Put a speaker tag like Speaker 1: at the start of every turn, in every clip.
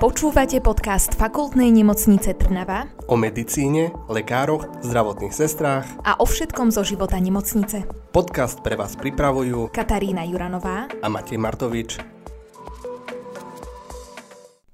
Speaker 1: Počúvate podcast Fakultnej nemocnice Trnava
Speaker 2: o medicíne, lekároch, zdravotných sestrách
Speaker 1: a o všetkom zo života nemocnice.
Speaker 2: Podcast pre vás pripravujú
Speaker 1: Katarína Juranová
Speaker 2: a Matej Martovič.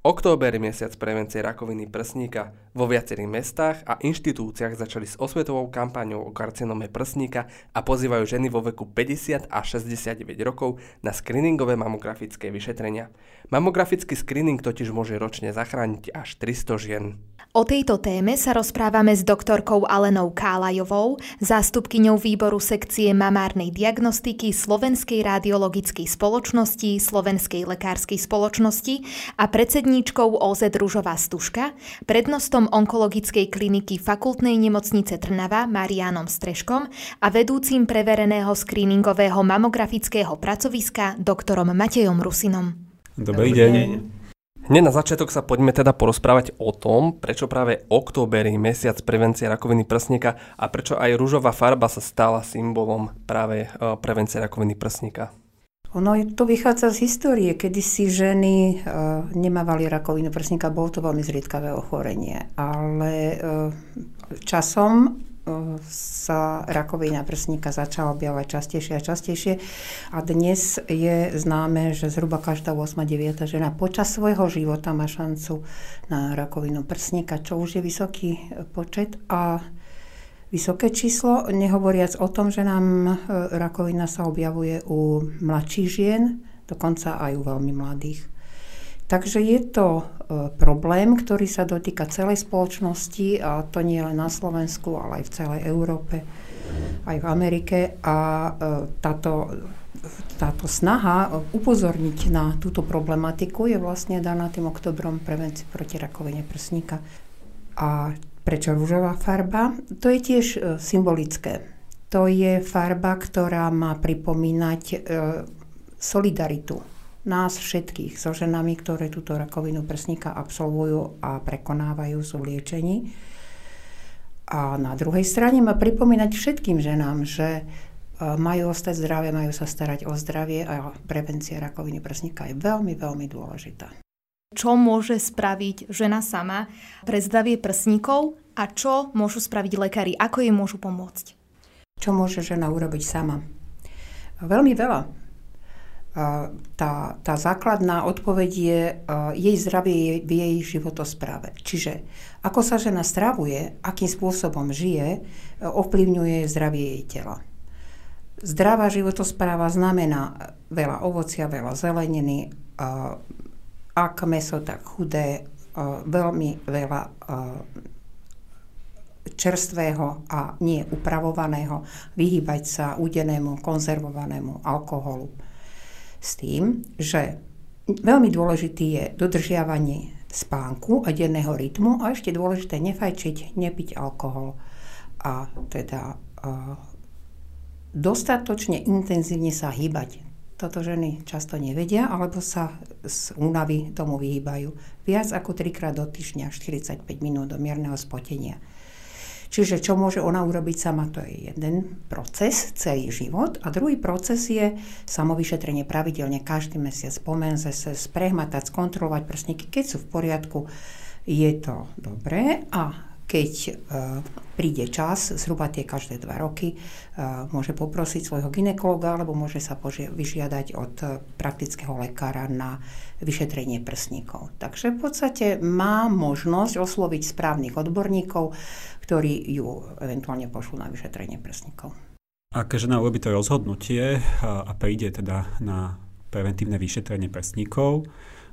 Speaker 2: Október je mesiac prevencie rakoviny prsníka. Vo viacerých mestách a inštitúciách začali s osvetovou kampaňou o karcinome prsníka a pozývajú ženy vo veku 50 a 69 rokov na screeningové mamografické vyšetrenia. Mamografický screening totiž môže ročne zachrániť až 300 žien.
Speaker 1: O tejto téme sa rozprávame s doktorkou Alenou Kálajovou, zástupkyňou výboru sekcie mamárnej diagnostiky Slovenskej radiologickej spoločnosti, Slovenskej lekárskej spoločnosti a predsedníčkou OZ Ružová Stužka, prednostom onkologickej kliniky Fakultnej nemocnice Trnava Marianom Streškom a vedúcim prevereného screeningového mamografického pracoviska doktorom Matejom Rusinom.
Speaker 2: Dobrý deň. Hneď na začiatok sa poďme teda porozprávať o tom, prečo práve október je mesiac prevencie rakoviny prsníka a prečo aj rúžová farba sa stala symbolom práve e, prevencie rakoviny prsníka.
Speaker 3: Ono to vychádza z histórie, kedy si ženy uh, nemávali rakovinu prsníka, bolo to veľmi zriedkavé ochorenie. Ale uh, časom sa rakovina prsníka začala objavovať častejšie a častejšie. A dnes je známe, že zhruba každá 8-9 žena počas svojho života má šancu na rakovinu prsníka, čo už je vysoký počet. A vysoké číslo, nehovoriac o tom, že nám e, rakovina sa objavuje u mladších žien, dokonca aj u veľmi mladých. Takže je to e, problém, ktorý sa dotýka celej spoločnosti a to nie len na Slovensku, ale aj v celej Európe, aj v Amerike a e, táto, táto snaha upozorniť na túto problematiku je vlastne daná tým oktobrom prevencii proti rakovine prsníka. A prečo rúžová farba? To je tiež e, symbolické. To je farba, ktorá má pripomínať solidaritu nás všetkých so ženami, ktoré túto rakovinu prsníka absolvujú a prekonávajú sú v liečení. A na druhej strane ma pripomínať všetkým ženám, že e, majú ostať zdravé, majú sa starať o zdravie a prevencia rakoviny prsníka je veľmi, veľmi dôležitá.
Speaker 1: Čo môže spraviť žena sama pre zdravie prsníkov a čo môžu spraviť lekári? Ako jej môžu pomôcť?
Speaker 3: Čo môže žena urobiť sama? Veľmi veľa tá, tá základná odpoveď je jej zdravie v jej životospráve. Čiže ako sa žena stravuje, akým spôsobom žije, ovplyvňuje zdravie jej tela. Zdravá životospráva znamená veľa ovocia, veľa zeleniny, ak meso, tak chudé, veľmi veľa čerstvého a nie upravovaného, vyhýbať sa udenému, konzervovanému alkoholu s tým, že veľmi dôležitý je dodržiavanie spánku a denného rytmu a ešte dôležité nefajčiť, nepiť alkohol a teda uh, dostatočne intenzívne sa hýbať. Toto ženy často nevedia, alebo sa z únavy tomu vyhýbajú. Viac ako trikrát do týždňa, 45 minút do mierneho spotenia. Čiže čo môže ona urobiť sama, to je jeden proces, celý život. A druhý proces je samovyšetrenie pravidelne každý mesiac pomenze sa sprehmatať, skontrolovať prsníky. Keď sú v poriadku, je to dobré a keď e, príde čas, zhruba tie každé dva roky, e, môže poprosiť svojho ginekologa alebo môže sa poži- vyžiadať od e, praktického lekára na vyšetrenie prsníkov. Takže v podstate má možnosť osloviť správnych odborníkov, ktorí ju eventuálne pošlú na vyšetrenie prsníkov.
Speaker 4: Ak žena urobí to rozhodnutie a príde teda na preventívne vyšetrenie prsníkov,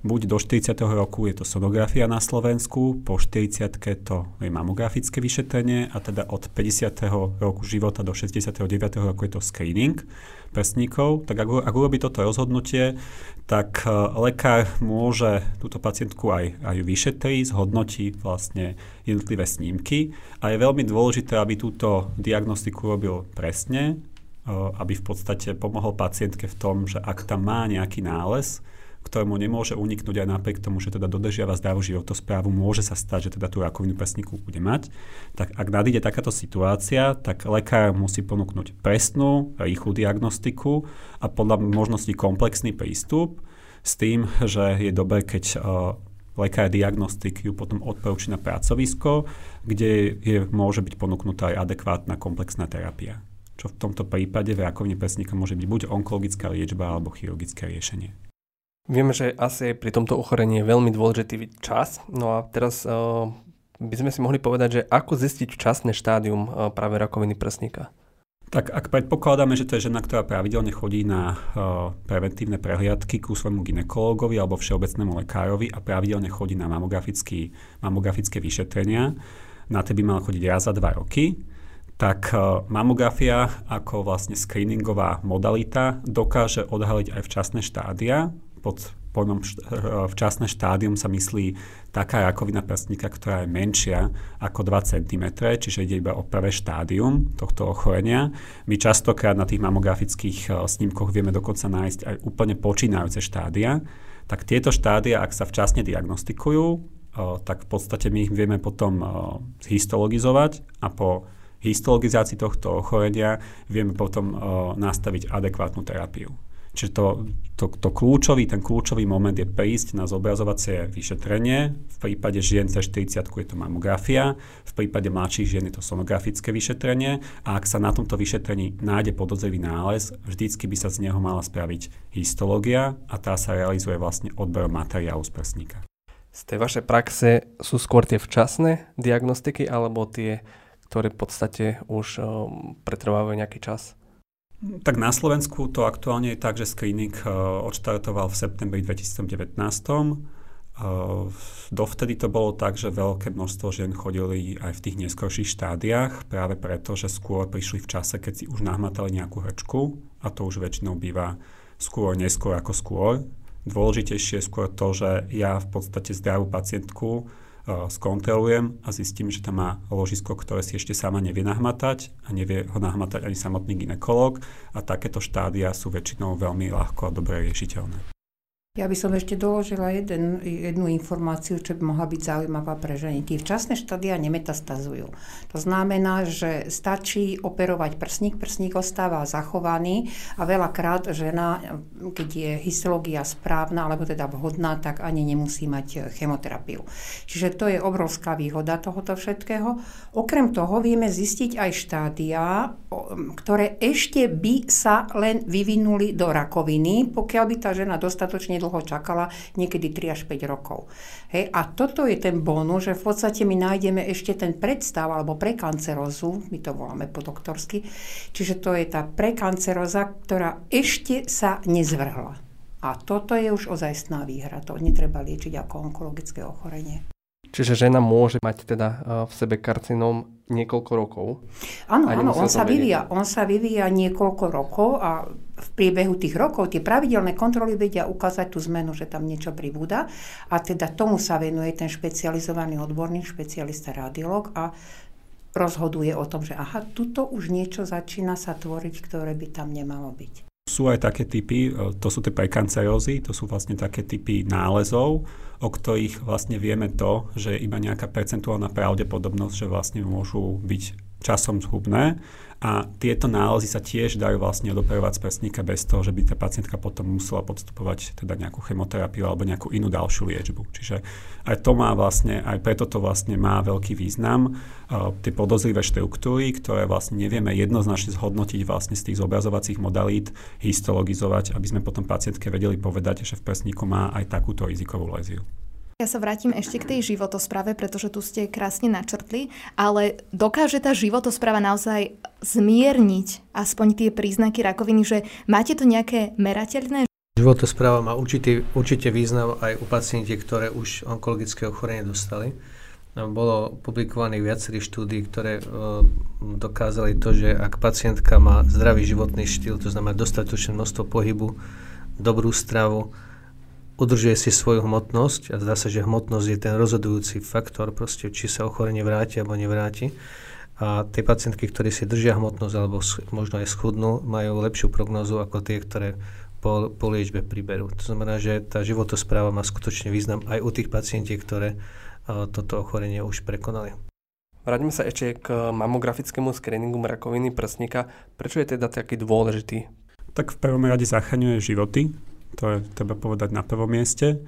Speaker 4: buď do 40. roku je to sonografia na Slovensku, po 40. to je mamografické vyšetrenie a teda od 50. roku života do 69. roku je to screening prsníkov. Tak ak, ak urobí toto rozhodnutie, tak e, lekár môže túto pacientku aj, aj vyšetriť, zhodnotí vlastne jednotlivé snímky a je veľmi dôležité, aby túto diagnostiku robil presne, e, aby v podstate pomohol pacientke v tom, že ak tam má nejaký nález, ktorému nemôže uniknúť aj napriek tomu, že teda dodržiava zdravú životosprávu, môže sa stať, že teda tú rakovinu prsníku bude mať. Tak ak nadíde takáto situácia, tak lekár musí ponúknuť presnú, rýchlu diagnostiku a podľa možností komplexný prístup s tým, že je dobré, keď uh, lekár diagnostik ju potom odporúči na pracovisko, kde je, môže byť ponúknutá aj adekvátna komplexná terapia. Čo v tomto prípade v rakovine prsníka môže byť buď onkologická liečba alebo chirurgické riešenie.
Speaker 2: Vieme, že asi pri tomto ochorení je veľmi dôležitý čas. No a teraz uh, by sme si mohli povedať, že ako zistiť včasné štádium uh, práve rakoviny prsníka?
Speaker 4: Tak ak predpokladáme, že to je žena, ktorá pravidelne chodí na uh, preventívne prehliadky ku svojmu ginekológovi alebo všeobecnému lekárovi a pravidelne chodí na mamografické vyšetrenia, na to by mal chodiť raz za dva roky, tak mamografia ako vlastne screeningová modalita dokáže odhaliť aj včasné štádia pod pojmom včasné štádium sa myslí taká rakovina prstníka, ktorá je menšia ako 2 cm, čiže ide iba o prvé štádium tohto ochorenia. My častokrát na tých mamografických e, snímkoch vieme dokonca nájsť aj úplne počínajúce štádia. Tak tieto štádia, ak sa včasne diagnostikujú, e, tak v podstate my ich vieme potom histologizovať a po histologizácii tohto ochorenia vieme potom nastaviť adekvátnu terapiu. Čiže to, to, to kľúčový, ten kľúčový moment je prísť na zobrazovacie vyšetrenie. V prípade žien cez 40 je to mamografia, v prípade mladších žien je to sonografické vyšetrenie a ak sa na tomto vyšetrení nájde podozrivý nález, vždycky by sa z neho mala spraviť histológia a tá sa realizuje vlastne odberom materiálu z prsníka.
Speaker 2: Z tej vašej praxe sú skôr tie včasné diagnostiky alebo tie, ktoré v podstate už um, pretrvávajú nejaký čas?
Speaker 4: Tak na Slovensku to aktuálne je tak, že screening uh, odštartoval v septembri 2019. Uh, dovtedy to bolo tak, že veľké množstvo žien chodili aj v tých neskorších štádiách, práve preto, že skôr prišli v čase, keď si už nahmatali nejakú hrčku a to už väčšinou býva skôr neskôr ako skôr. Dôležitejšie je skôr to, že ja v podstate zdravú pacientku Eh, skontrolujem a zistím, že tam má ložisko, ktoré si ešte sama nevie nahmatať a nevie ho nahmatať ani samotný ginekolog a takéto štádia sú väčšinou veľmi ľahko a dobre riešiteľné.
Speaker 3: Ja by som ešte doložila jeden, jednu informáciu, čo by mohla byť zaujímavá pre ženy. Tie včasné štádia nemetastazujú. To znamená, že stačí operovať prsník, prsník ostáva zachovaný a veľakrát žena, keď je histológia správna alebo teda vhodná, tak ani nemusí mať chemoterapiu. Čiže to je obrovská výhoda tohoto všetkého. Okrem toho vieme zistiť aj štádia, ktoré ešte by sa len vyvinuli do rakoviny, pokiaľ by tá žena dostatočne dlho čakala, niekedy 3 až 5 rokov. Hej, a toto je ten bonus, že v podstate my nájdeme ešte ten predstav alebo prekancerozu, my to voláme po doktorsky, čiže to je tá prekanceroza, ktorá ešte sa nezvrhla. A toto je už ozajstná výhra, to netreba liečiť ako onkologické ochorenie.
Speaker 2: Čiže žena môže mať teda eh, v sebe karcinóm niekoľko rokov?
Speaker 3: Áno, áno, on sa, vyvíja, on sa vyvíja niekoľko rokov a v priebehu tých rokov tie pravidelné kontroly vedia ukázať tú zmenu, že tam niečo pribúda a teda tomu sa venuje ten špecializovaný odborník, špecialista radiolog a rozhoduje o tom, že aha, tuto už niečo začína sa tvoriť, ktoré by tam nemalo byť.
Speaker 4: Sú aj také typy, e, to sú tie prekancerózy, to sú vlastne také typy nálezov, o ktorých vlastne vieme to, že iba nejaká percentuálna pravdepodobnosť, že vlastne môžu byť časom zhubné a tieto nálezy sa tiež dajú vlastne odoperovať z prsníka bez toho, že by tá pacientka potom musela podstupovať teda nejakú chemoterapiu alebo nejakú inú ďalšiu liečbu. Čiže aj to má vlastne, aj preto to vlastne má veľký význam. Uh, tie podozrivé štruktúry, ktoré vlastne nevieme jednoznačne zhodnotiť vlastne z tých zobrazovacích modalít, histologizovať, aby sme potom pacientke vedeli povedať, že v prsníku má aj takúto rizikovú léziu.
Speaker 1: Ja sa vrátim ešte k tej životospráve, pretože tu ste krásne načrtli, ale dokáže tá životospráva naozaj zmierniť aspoň tie príznaky rakoviny, že máte to nejaké merateľné?
Speaker 5: Životospráva má určitý, určite význam aj u pacientiek, ktoré už onkologické ochorenie dostali. Bolo publikovaných viacerých štúdí, ktoré e, dokázali to, že ak pacientka má zdravý životný štýl, to znamená dostatočné množstvo pohybu, dobrú stravu, udržuje si svoju hmotnosť a zdá sa, že hmotnosť je ten rozhodujúci faktor, proste, či sa ochorenie vráti alebo nevráti. A tie pacientky, ktoré si držia hmotnosť alebo možno aj schudnú, majú lepšiu prognozu ako tie, ktoré po, po liečbe priberú. To znamená, že tá životospráva má skutočne význam aj u tých pacientiek, ktoré a, toto ochorenie už prekonali.
Speaker 2: Vráťme sa ešte k mamografickému screeningu rakoviny prsníka. Prečo je teda taký dôležitý?
Speaker 4: Tak v prvom rade zachraňuje životy, to je treba povedať na prvom mieste.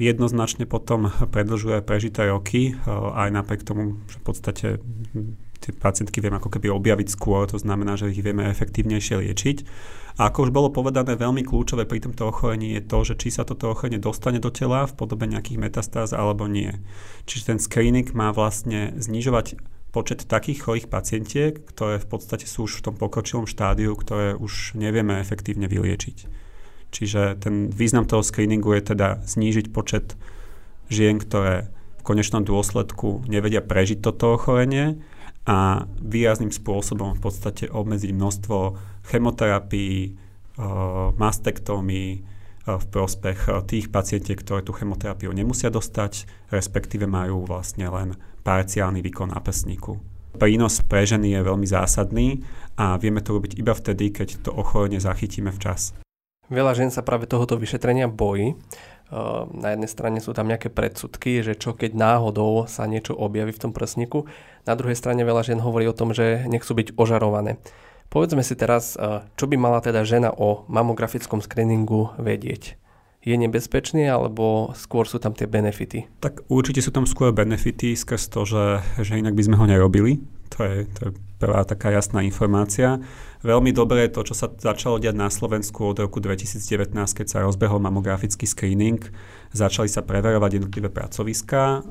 Speaker 4: jednoznačne potom predlžuje prežité roky, aj napriek tomu, že v podstate tie pacientky vieme ako keby objaviť skôr, to znamená, že ich vieme efektívnejšie liečiť. A ako už bolo povedané, veľmi kľúčové pri tomto ochorení je to, že či sa toto ochorenie dostane do tela v podobe nejakých metastáz alebo nie. Čiže ten screening má vlastne znižovať počet takých chorých pacientiek, ktoré v podstate sú už v tom pokročilom štádiu, ktoré už nevieme efektívne vyliečiť. Čiže ten význam toho screeningu je teda znížiť počet žien, ktoré v konečnom dôsledku nevedia prežiť toto ochorenie a výrazným spôsobom v podstate obmedziť množstvo chemoterapií, mastektómií v prospech tých pacientiek, ktoré tú chemoterapiu nemusia dostať, respektíve majú vlastne len parciálny výkon nápesníku. Prínos pre ženy je veľmi zásadný a vieme to robiť iba vtedy, keď to ochorenie zachytíme včas.
Speaker 2: Veľa žien sa práve tohoto vyšetrenia bojí. Na jednej strane sú tam nejaké predsudky, že čo keď náhodou sa niečo objaví v tom prsníku. Na druhej strane veľa žien hovorí o tom, že nechcú byť ožarované. Povedzme si teraz, čo by mala teda žena o mamografickom screeningu vedieť. Je nebezpečný, alebo skôr sú tam tie benefity?
Speaker 4: Tak určite sú tam skôr benefity skrz to, že, že inak by sme ho nerobili. To je, to je prvá taká jasná informácia. Veľmi dobré je to, čo sa začalo diať na Slovensku od roku 2019, keď sa rozbehol mamografický screening. Začali sa preverovať jednotlivé pracoviská.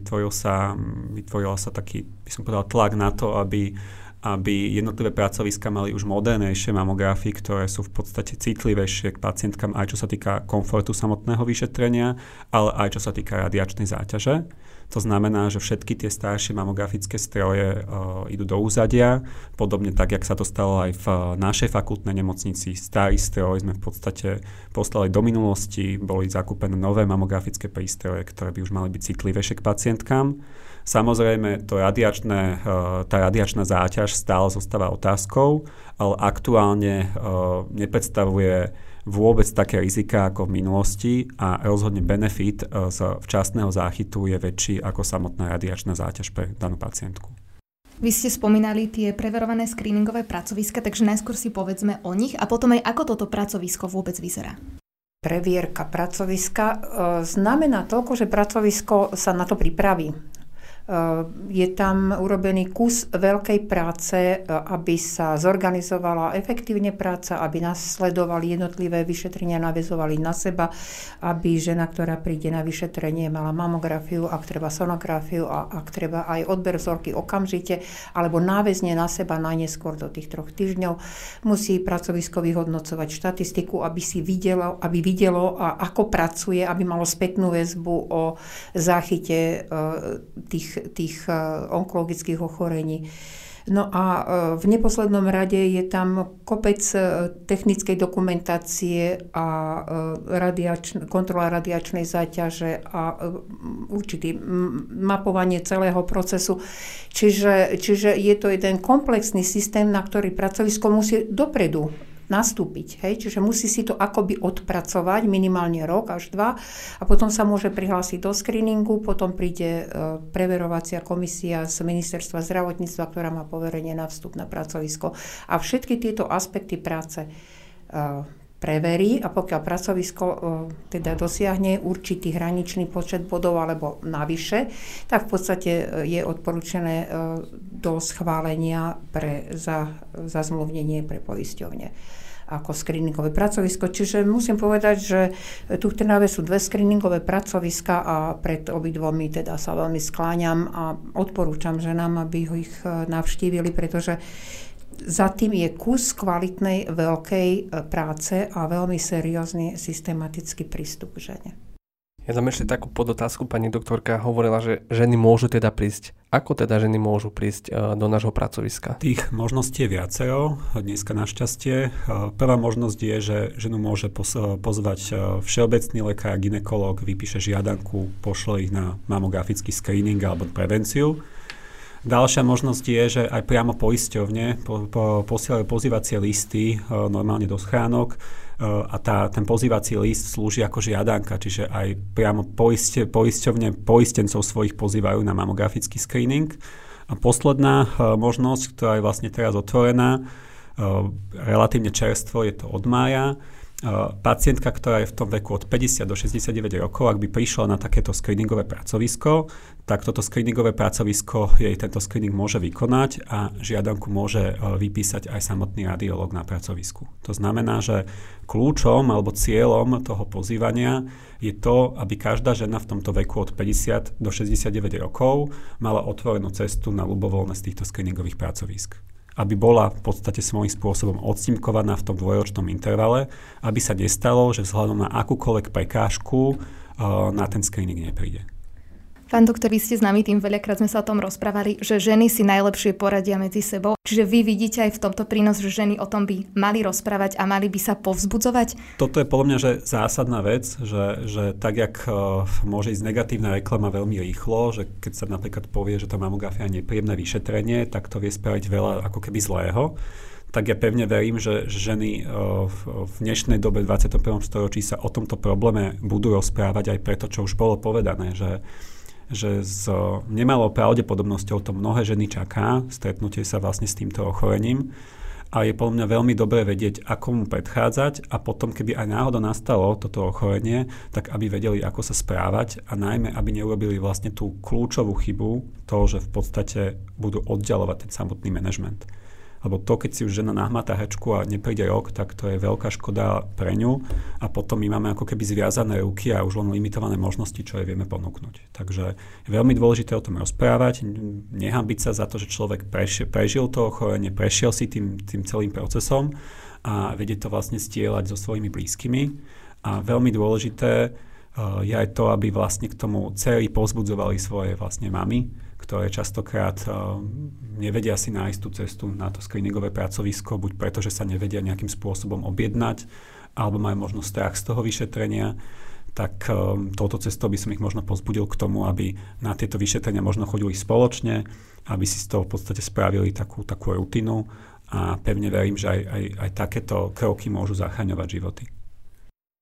Speaker 4: Vytvoril sa, vytvoril sa taký, by som povedal, tlak na to, aby aby jednotlivé pracoviska mali už modernejšie mamografy, ktoré sú v podstate citlivejšie k pacientkám aj čo sa týka komfortu samotného vyšetrenia, ale aj čo sa týka radiačnej záťaže. To znamená, že všetky tie staršie mamografické stroje uh, idú do úzadia, podobne tak, jak sa to stalo aj v uh, našej fakultnej nemocnici. Starý stroj sme v podstate poslali do minulosti, boli zakúpené nové mamografické prístroje, ktoré by už mali byť citlivejšie k pacientkám. Samozrejme, to radiačné, uh, tá radiačná záťaž stále zostáva otázkou, ale aktuálne nepredstavuje vôbec také rizika ako v minulosti a rozhodne benefit e, z včasného záchytu je väčší ako samotná radiačná záťaž pre danú pacientku.
Speaker 1: Vy ste spomínali tie preverované screeningové pracoviska, takže najskôr si povedzme o nich a potom aj ako toto pracovisko vôbec vyzerá.
Speaker 3: Previerka pracoviska e, znamená toľko, že pracovisko sa na to pripraví. Eh, je tam urobený kus veľkej práce, eh, aby sa zorganizovala efektívne práca, aby nasledovali jednotlivé vyšetrenia, navezovali na seba, aby žena, ktorá príde na vyšetrenie, mala mamografiu, ak treba sonografiu a ak treba aj odber vzorky okamžite, alebo náväzne na seba najneskôr do tých troch týždňov. Musí pracovisko vyhodnocovať štatistiku, aby si videlo, aby videlo, ako pracuje, aby malo spätnú väzbu o záchyte eh, tých eh, onkologických ochorení. No a eh, v neposlednom rade je tam kopec eh, technickej dokumentácie a radiač, kontrola radiačnej záťaže a určitý mapovanie celého procesu. Čiže, čiže je to jeden komplexný systém, na ktorý pracovisko musí dopredu nastúpiť. Hej? Čiže musí si to akoby odpracovať minimálne rok až dva a potom sa môže prihlásiť do screeningu, potom príde e, preverovacia komisia z ministerstva zdravotníctva, ktorá má poverenie na vstup na pracovisko a všetky tieto aspekty práce e, preverí a pokiaľ pracovisko e, teda dosiahne určitý hraničný počet bodov alebo navyše, tak v podstate je odporúčené do schválenia pre, za, za zmluvnenie pre poisťovne ako screeningové pracovisko. Čiže musím povedať, že tu v Trnave sú dve screeningové pracoviska a pred obidvomi teda sa veľmi skláňam a odporúčam ženám, aby ho ich e, navštívili, pretože za tým je kus kvalitnej veľkej e, práce a veľmi seriózny systematický prístup k žene.
Speaker 2: Ja dám ešte takú podotázku, pani doktorka hovorila, že ženy môžu teda prísť. Ako teda ženy môžu prísť e, do nášho pracoviska?
Speaker 4: Tých možností je viacero, dneska našťastie. E, prvá možnosť je, že ženu môže pozvať všeobecný lekár, ginekolog, vypíše žiadanku, pošle ich na mamografický screening alebo prevenciu. Ďalšia možnosť je, že aj priamo poisťovne po, po, posielajú pozývacie listy normálne do schránok a tá, ten pozývací list slúži ako žiadanka, čiže aj priamo poiste, poisťovne poistencov svojich pozývajú na mamografický screening. A posledná uh, možnosť, ktorá je vlastne teraz otvorená, uh, relatívne čerstvo, je to od mája, pacientka, ktorá je v tom veku od 50 do 69 rokov, ak by prišla na takéto screeningové pracovisko, tak toto screeningové pracovisko jej tento screening môže vykonať a žiadanku môže vypísať aj samotný radiolog na pracovisku. To znamená, že kľúčom alebo cieľom toho pozývania je to, aby každá žena v tomto veku od 50 do 69 rokov mala otvorenú cestu na ľubovoľné z týchto screeningových pracovisk aby bola v podstate svojím spôsobom odstimkovaná v tom dvojročnom intervale, aby sa nestalo, že vzhľadom na akúkoľvek prekážku na ten screening nepríde.
Speaker 1: Pán doktor, vy ste s nami tým veľakrát sme sa o tom rozprávali, že ženy si najlepšie poradia medzi sebou. Čiže vy vidíte aj v tomto prínos, že ženy o tom by mali rozprávať a mali by sa povzbudzovať?
Speaker 4: Toto je podľa mňa že zásadná vec, že, že tak, jak uh, môže ísť negatívna reklama veľmi rýchlo, že keď sa napríklad povie, že tá mamografia je nepríjemné vyšetrenie, tak to vie spraviť veľa ako keby zlého tak ja pevne verím, že ženy uh, v dnešnej dobe 21. storočí sa o tomto probléme budú rozprávať aj preto, čo už bolo povedané, že že s nemalou pravdepodobnosťou to mnohé ženy čaká, stretnutie sa vlastne s týmto ochorením a je podľa mňa veľmi dobré vedieť, ako mu predchádzať a potom, keby aj náhodou nastalo toto ochorenie, tak aby vedeli, ako sa správať a najmä, aby neurobili vlastne tú kľúčovú chybu, to, že v podstate budú oddialovať ten samotný manažment. Lebo to, keď si už žena nahmatá hečku a nepríde rok, tak to je veľká škoda pre ňu a potom my máme ako keby zviazané ruky a už len limitované možnosti, čo jej vieme ponúknuť. Takže je veľmi dôležité o tom rozprávať, nehambiť sa za to, že človek prešiel, prežil to ochorenie, prešiel si tým, tým celým procesom a vedieť to vlastne stieľať so svojimi blízkymi. A veľmi dôležité uh, je aj to, aby vlastne k tomu celý pozbudzovali svoje vlastne mamy, ktoré častokrát uh, nevedia si nájsť tú cestu na to screeningové pracovisko, buď preto, že sa nevedia nejakým spôsobom objednať, alebo majú možno strach z toho vyšetrenia, tak um, touto cestou by som ich možno pozbudil k tomu, aby na tieto vyšetrenia možno chodili spoločne, aby si z toho v podstate spravili takú, takú rutinu a pevne verím, že aj, aj, aj takéto kroky môžu zachraňovať životy.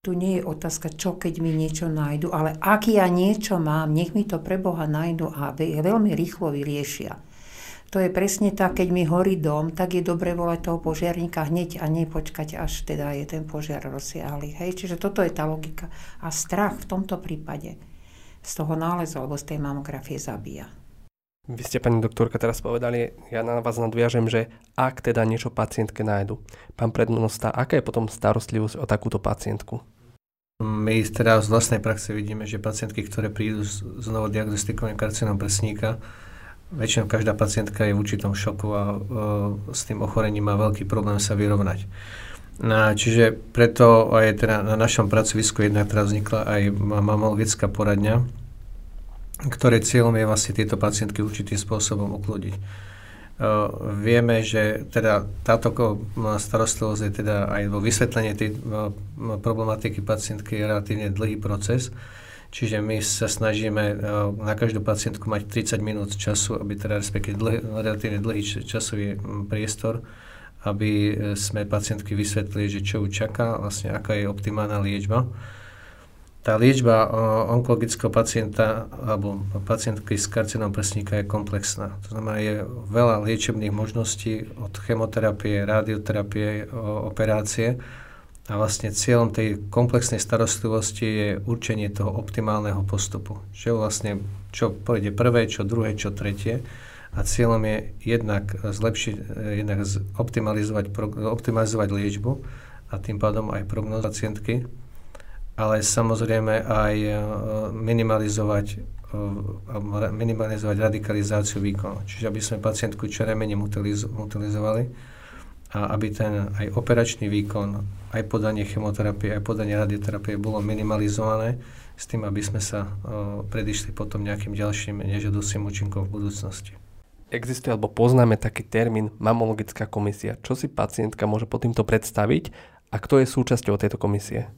Speaker 3: Tu nie je otázka, čo keď mi niečo nájdu, ale ak ja niečo mám, nech mi to pre Boha nájdu a veľmi rýchlo vyriešia. To je presne tak, keď mi horí dom, tak je dobre volať toho požiarníka hneď a nepočkať, až teda je ten požiar rozsiahly. Hej? Čiže toto je tá logika. A strach v tomto prípade z toho nálezu alebo z tej mamografie zabíja.
Speaker 2: Vy ste, pani doktorka, teraz povedali, ja na vás nadviažem, že ak teda niečo pacientke nájdu. Pán prednosta, aká je potom starostlivosť o takúto pacientku?
Speaker 5: My teda z vlastnej praxe vidíme, že pacientky, ktoré prídu s, s novodiagnostikovaným karcinom prsníka, väčšinou každá pacientka je v určitom šoku a e, s tým ochorením má veľký problém sa vyrovnať. No, čiže preto aj teda na našom pracovisku jednak teraz vznikla aj mamologická poradňa, ktoré cieľom je vlastne tieto pacientky určitým spôsobom uklodiť. Vieme, že teda táto starostlivosť je teda aj vo vysvetlení tej problematiky pacientky je relatívne dlhý proces, čiže my sa snažíme na každú pacientku mať 30 minút času, aby teda respektíve dlhý, relatívne dlhý časový priestor, aby sme pacientky vysvetlili, že čo ju čaká, vlastne aká je optimálna liečba tá liečba onkologického pacienta alebo pacientky s karcinom prsníka je komplexná. To znamená, je veľa liečebných možností od chemoterapie, radioterapie, operácie a vlastne cieľom tej komplexnej starostlivosti je určenie toho optimálneho postupu. Čo vlastne, čo pôjde prvé, čo druhé, čo tretie. A cieľom je jednak zlepšiť, jednak optimalizovať, optimalizovať liečbu a tým pádom aj prognoz pacientky, ale samozrejme aj e, minimalizovať, e, minimalizovať radikalizáciu výkonu. Čiže aby sme pacientku čo najmenej mutilizovali a aby ten aj operačný výkon, aj podanie chemoterapie, aj podanie radioterapie bolo minimalizované s tým, aby sme sa e, predišli potom nejakým ďalším nežiaducím účinkom v budúcnosti.
Speaker 2: Existuje alebo poznáme taký termín mamologická komisia. Čo si pacientka môže pod týmto predstaviť a kto je súčasťou tejto komisie?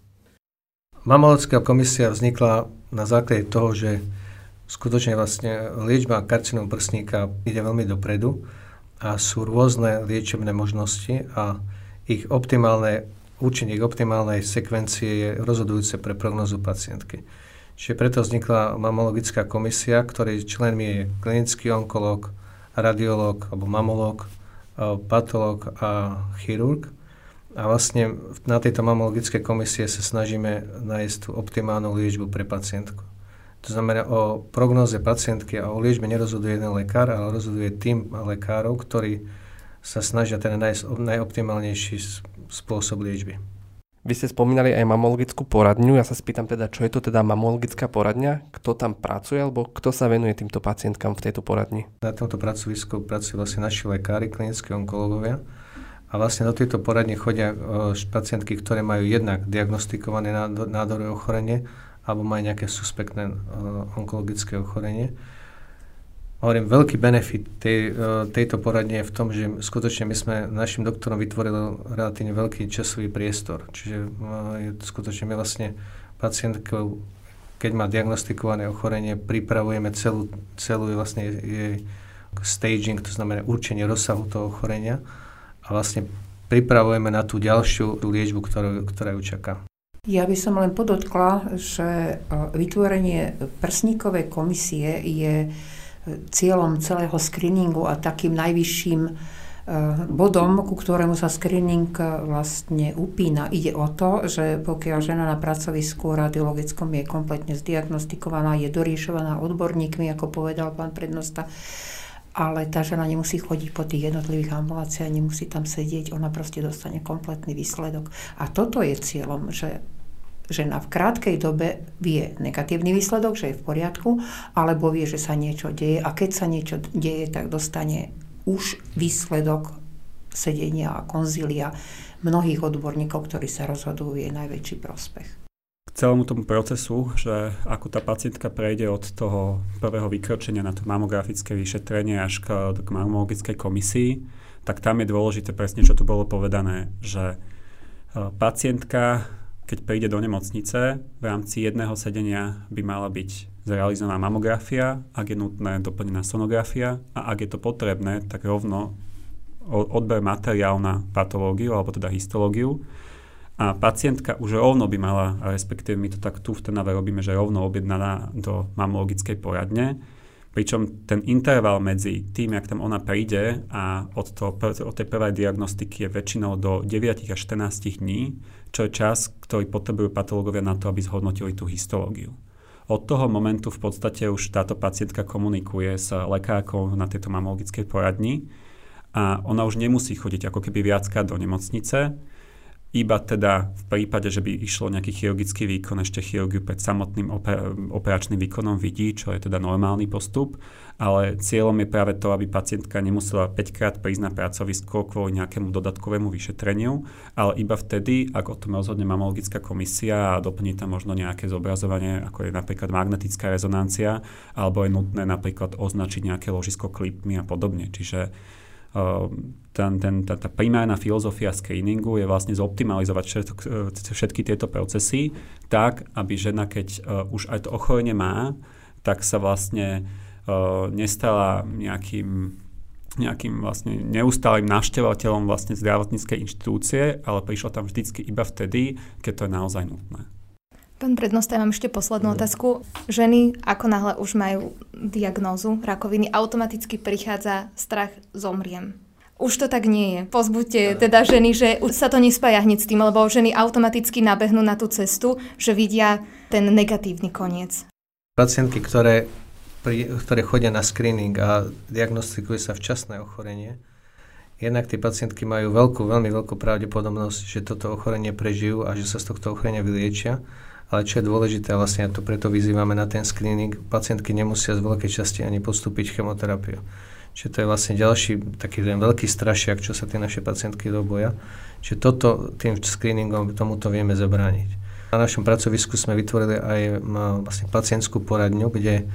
Speaker 5: Mamologická komisia vznikla na základe toho, že skutočne vlastne liečba karcinom prsníka ide veľmi dopredu a sú rôzne liečebné možnosti a ich optimálne, ich optimálnej sekvencie je rozhodujúce pre prognozu pacientky. Čiže preto vznikla mamologická komisia, ktorej členmi je klinický onkolog, radiolog alebo mamolog, patolog a chirurg A vlastne na tejto mamologickej komisie sa snažíme nájsť tú optimálnu liečbu pre pacientku. To znamená, o prognoze pacientky a o liečbe nerozhoduje jeden lekár, ale rozhoduje tým lekárov, ktorí sa snažia ten nájsť najoptimálnejší spôsob liečby.
Speaker 2: Vy ste spomínali aj mamologickú poradňu. Ja sa spýtam teda, čo je to teda mamologická poradňa? Kto tam pracuje alebo kto sa venuje týmto pacientkám v tejto poradni?
Speaker 5: Na tomto pracovisku pracujú vlastne naši lekári, klinickí onkológovia. A vlastne do tejto poradne chodia pacientky, ktoré majú jednak diagnostikované nádorové ochorenie alebo majú nejaké suspektné onkologické ochorenie hovorím, veľký benefit tej, e, tejto poradne je v tom, že skutočne my sme našim doktorom vytvorili relatívne veľký časový priestor. Čiže e, je, skutočne my vlastne pacientkou, keď má diagnostikované ochorenie, pripravujeme celú, celú vlastne jej staging, to znamená určenie rozsahu toho ochorenia a vlastne pripravujeme na tú ďalšiu liečbu, ktorú, ktorá ju čaká.
Speaker 3: Ja by som len podotkla, že e, vytvorenie prsníkovej komisie je cieľom celého screeningu a takým najvyšším e, bodom, ku ktorému sa screening e, vlastne upína. Ide o to, že pokiaľ žena na pracovisku radiologickom je kompletne zdiagnostikovaná, je doriešovaná odborníkmi, ako povedal pán prednosta, ale tá žena nemusí chodiť po tých jednotlivých ambuláciách, nemusí tam sedieť, ona proste dostane kompletný výsledok. A toto je cieľom, že žena v krátkej dobe vie negatívny výsledok, že je v poriadku, alebo vie, že sa niečo deje a keď sa niečo deje, tak dostane už výsledok sedenia a konzília mnohých odborníkov, ktorí sa rozhodujú, je najväčší prospech.
Speaker 4: Celému tomu procesu, že ako tá pacientka prejde od toho prvého vykročenia na to mamografické vyšetrenie až k, k mamologickej komisii, tak tam je dôležité presne, čo tu bolo povedané, že e, pacientka keď príde do nemocnice, v rámci jedného sedenia by mala byť zrealizovaná mamografia, ak je nutné doplnená sonografia a ak je to potrebné, tak rovno odber materiál na patológiu alebo teda histológiu a pacientka už rovno by mala, respektíve my to tak tu v Trnave robíme, že rovno objednaná do mamologickej poradne, Pričom ten interval medzi tým, jak tam ona príde a od, to, od tej prvej diagnostiky je väčšinou do 9 až 14 dní, čo je čas, ktorý potrebujú patológovia na to, aby zhodnotili tú histológiu. Od toho momentu v podstate už táto pacientka komunikuje s lekárkou na tejto mamologickej poradni a ona už nemusí chodiť ako keby viackrát do nemocnice, iba teda v prípade, že by išlo nejaký chirurgický výkon, ešte chirurgiu pred samotným operačným výkonom vidí, čo je teda normálny postup, ale cieľom je práve to, aby pacientka nemusela 5 krát prísť na pracovisko kvôli nejakému dodatkovému vyšetreniu, ale iba vtedy, ak o tom rozhodne mamologická komisia a doplní tam možno nejaké zobrazovanie, ako je napríklad magnetická rezonancia, alebo je nutné napríklad označiť nejaké ložisko klipmi a podobne. Čiže ten, ten, tá, tá primárna filozofia screeningu je vlastne zoptimalizovať všetko, všetky tieto procesy tak, aby žena, keď uh, už aj to ochorenie má, tak sa vlastne uh, nestala nejakým nejakým vlastne neustálým navštevateľom vlastne zdravotníckej inštitúcie, ale prišla tam vždycky iba vtedy, keď to je naozaj nutné.
Speaker 1: Pán prednosta, ja mám ešte poslednú otázku. Ženy, ako náhle už majú diagnózu rakoviny, automaticky prichádza strach zomriem. Už to tak nie je. Pozbuďte teda ženy, že už sa to nespája hneď s tým, lebo ženy automaticky nabehnú na tú cestu, že vidia ten negatívny koniec.
Speaker 5: Pacientky, ktoré, ktoré chodia na screening a diagnostikuje sa včasné ochorenie, jednak tie pacientky majú veľkú, veľmi veľkú pravdepodobnosť, že toto ochorenie prežijú a že sa z tohto ochorenia vyliečia. Ale čo je dôležité, vlastne to preto vyzývame na ten screening, pacientky nemusia z veľkej časti ani postúpiť chemoterapiu. Čiže to je vlastne ďalší taký ten veľký strašiak, čo sa tie naše pacientky doboja. Čiže toto tým screeningom tomuto vieme zabrániť. Na našom pracovisku sme vytvorili aj vlastne pacientskú poradňu, kde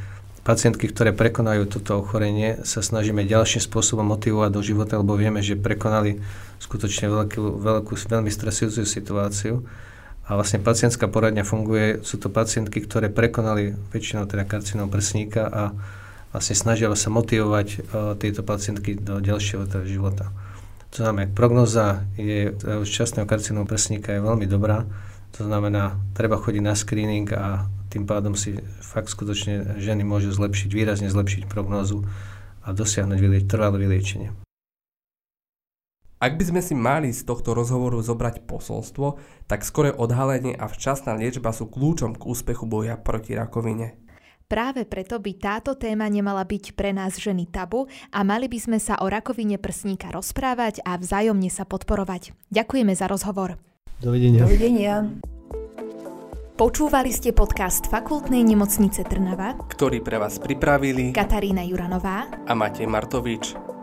Speaker 5: pacientky, ktoré prekonajú toto ochorenie, sa snažíme ďalším spôsobom motivovať do života, lebo vieme, že prekonali skutočne veľkú, veľkú veľmi stresujúcu situáciu. A vlastne pacientská poradňa funguje, sú to pacientky, ktoré prekonali väčšinou teda karcinom prsníka a vlastne snažia sa motivovať uh, tieto pacientky do ďalšieho teda života. To znamená, prognoza je šťastného karcinom prsníka je veľmi dobrá, to znamená, treba chodiť na screening a tým pádom si fakt skutočne ženy môžu zlepšiť, výrazne zlepšiť prognózu a dosiahnuť vylie- trvalé vyliečenie.
Speaker 2: Ak by sme si mali z tohto rozhovoru zobrať posolstvo, tak skore odhalenie a včasná liečba sú kľúčom k úspechu boja proti rakovine.
Speaker 1: Práve preto by táto téma nemala byť pre nás ženy tabu a mali by sme sa o rakovine prsníka rozprávať a vzájomne sa podporovať. Ďakujeme za rozhovor.
Speaker 5: Dovidenia.
Speaker 3: Dovidenia.
Speaker 1: Počúvali ste podcast Fakultnej nemocnice Trnava,
Speaker 2: ktorý pre vás pripravili
Speaker 1: Katarína Juranová
Speaker 2: a Matej Martovič.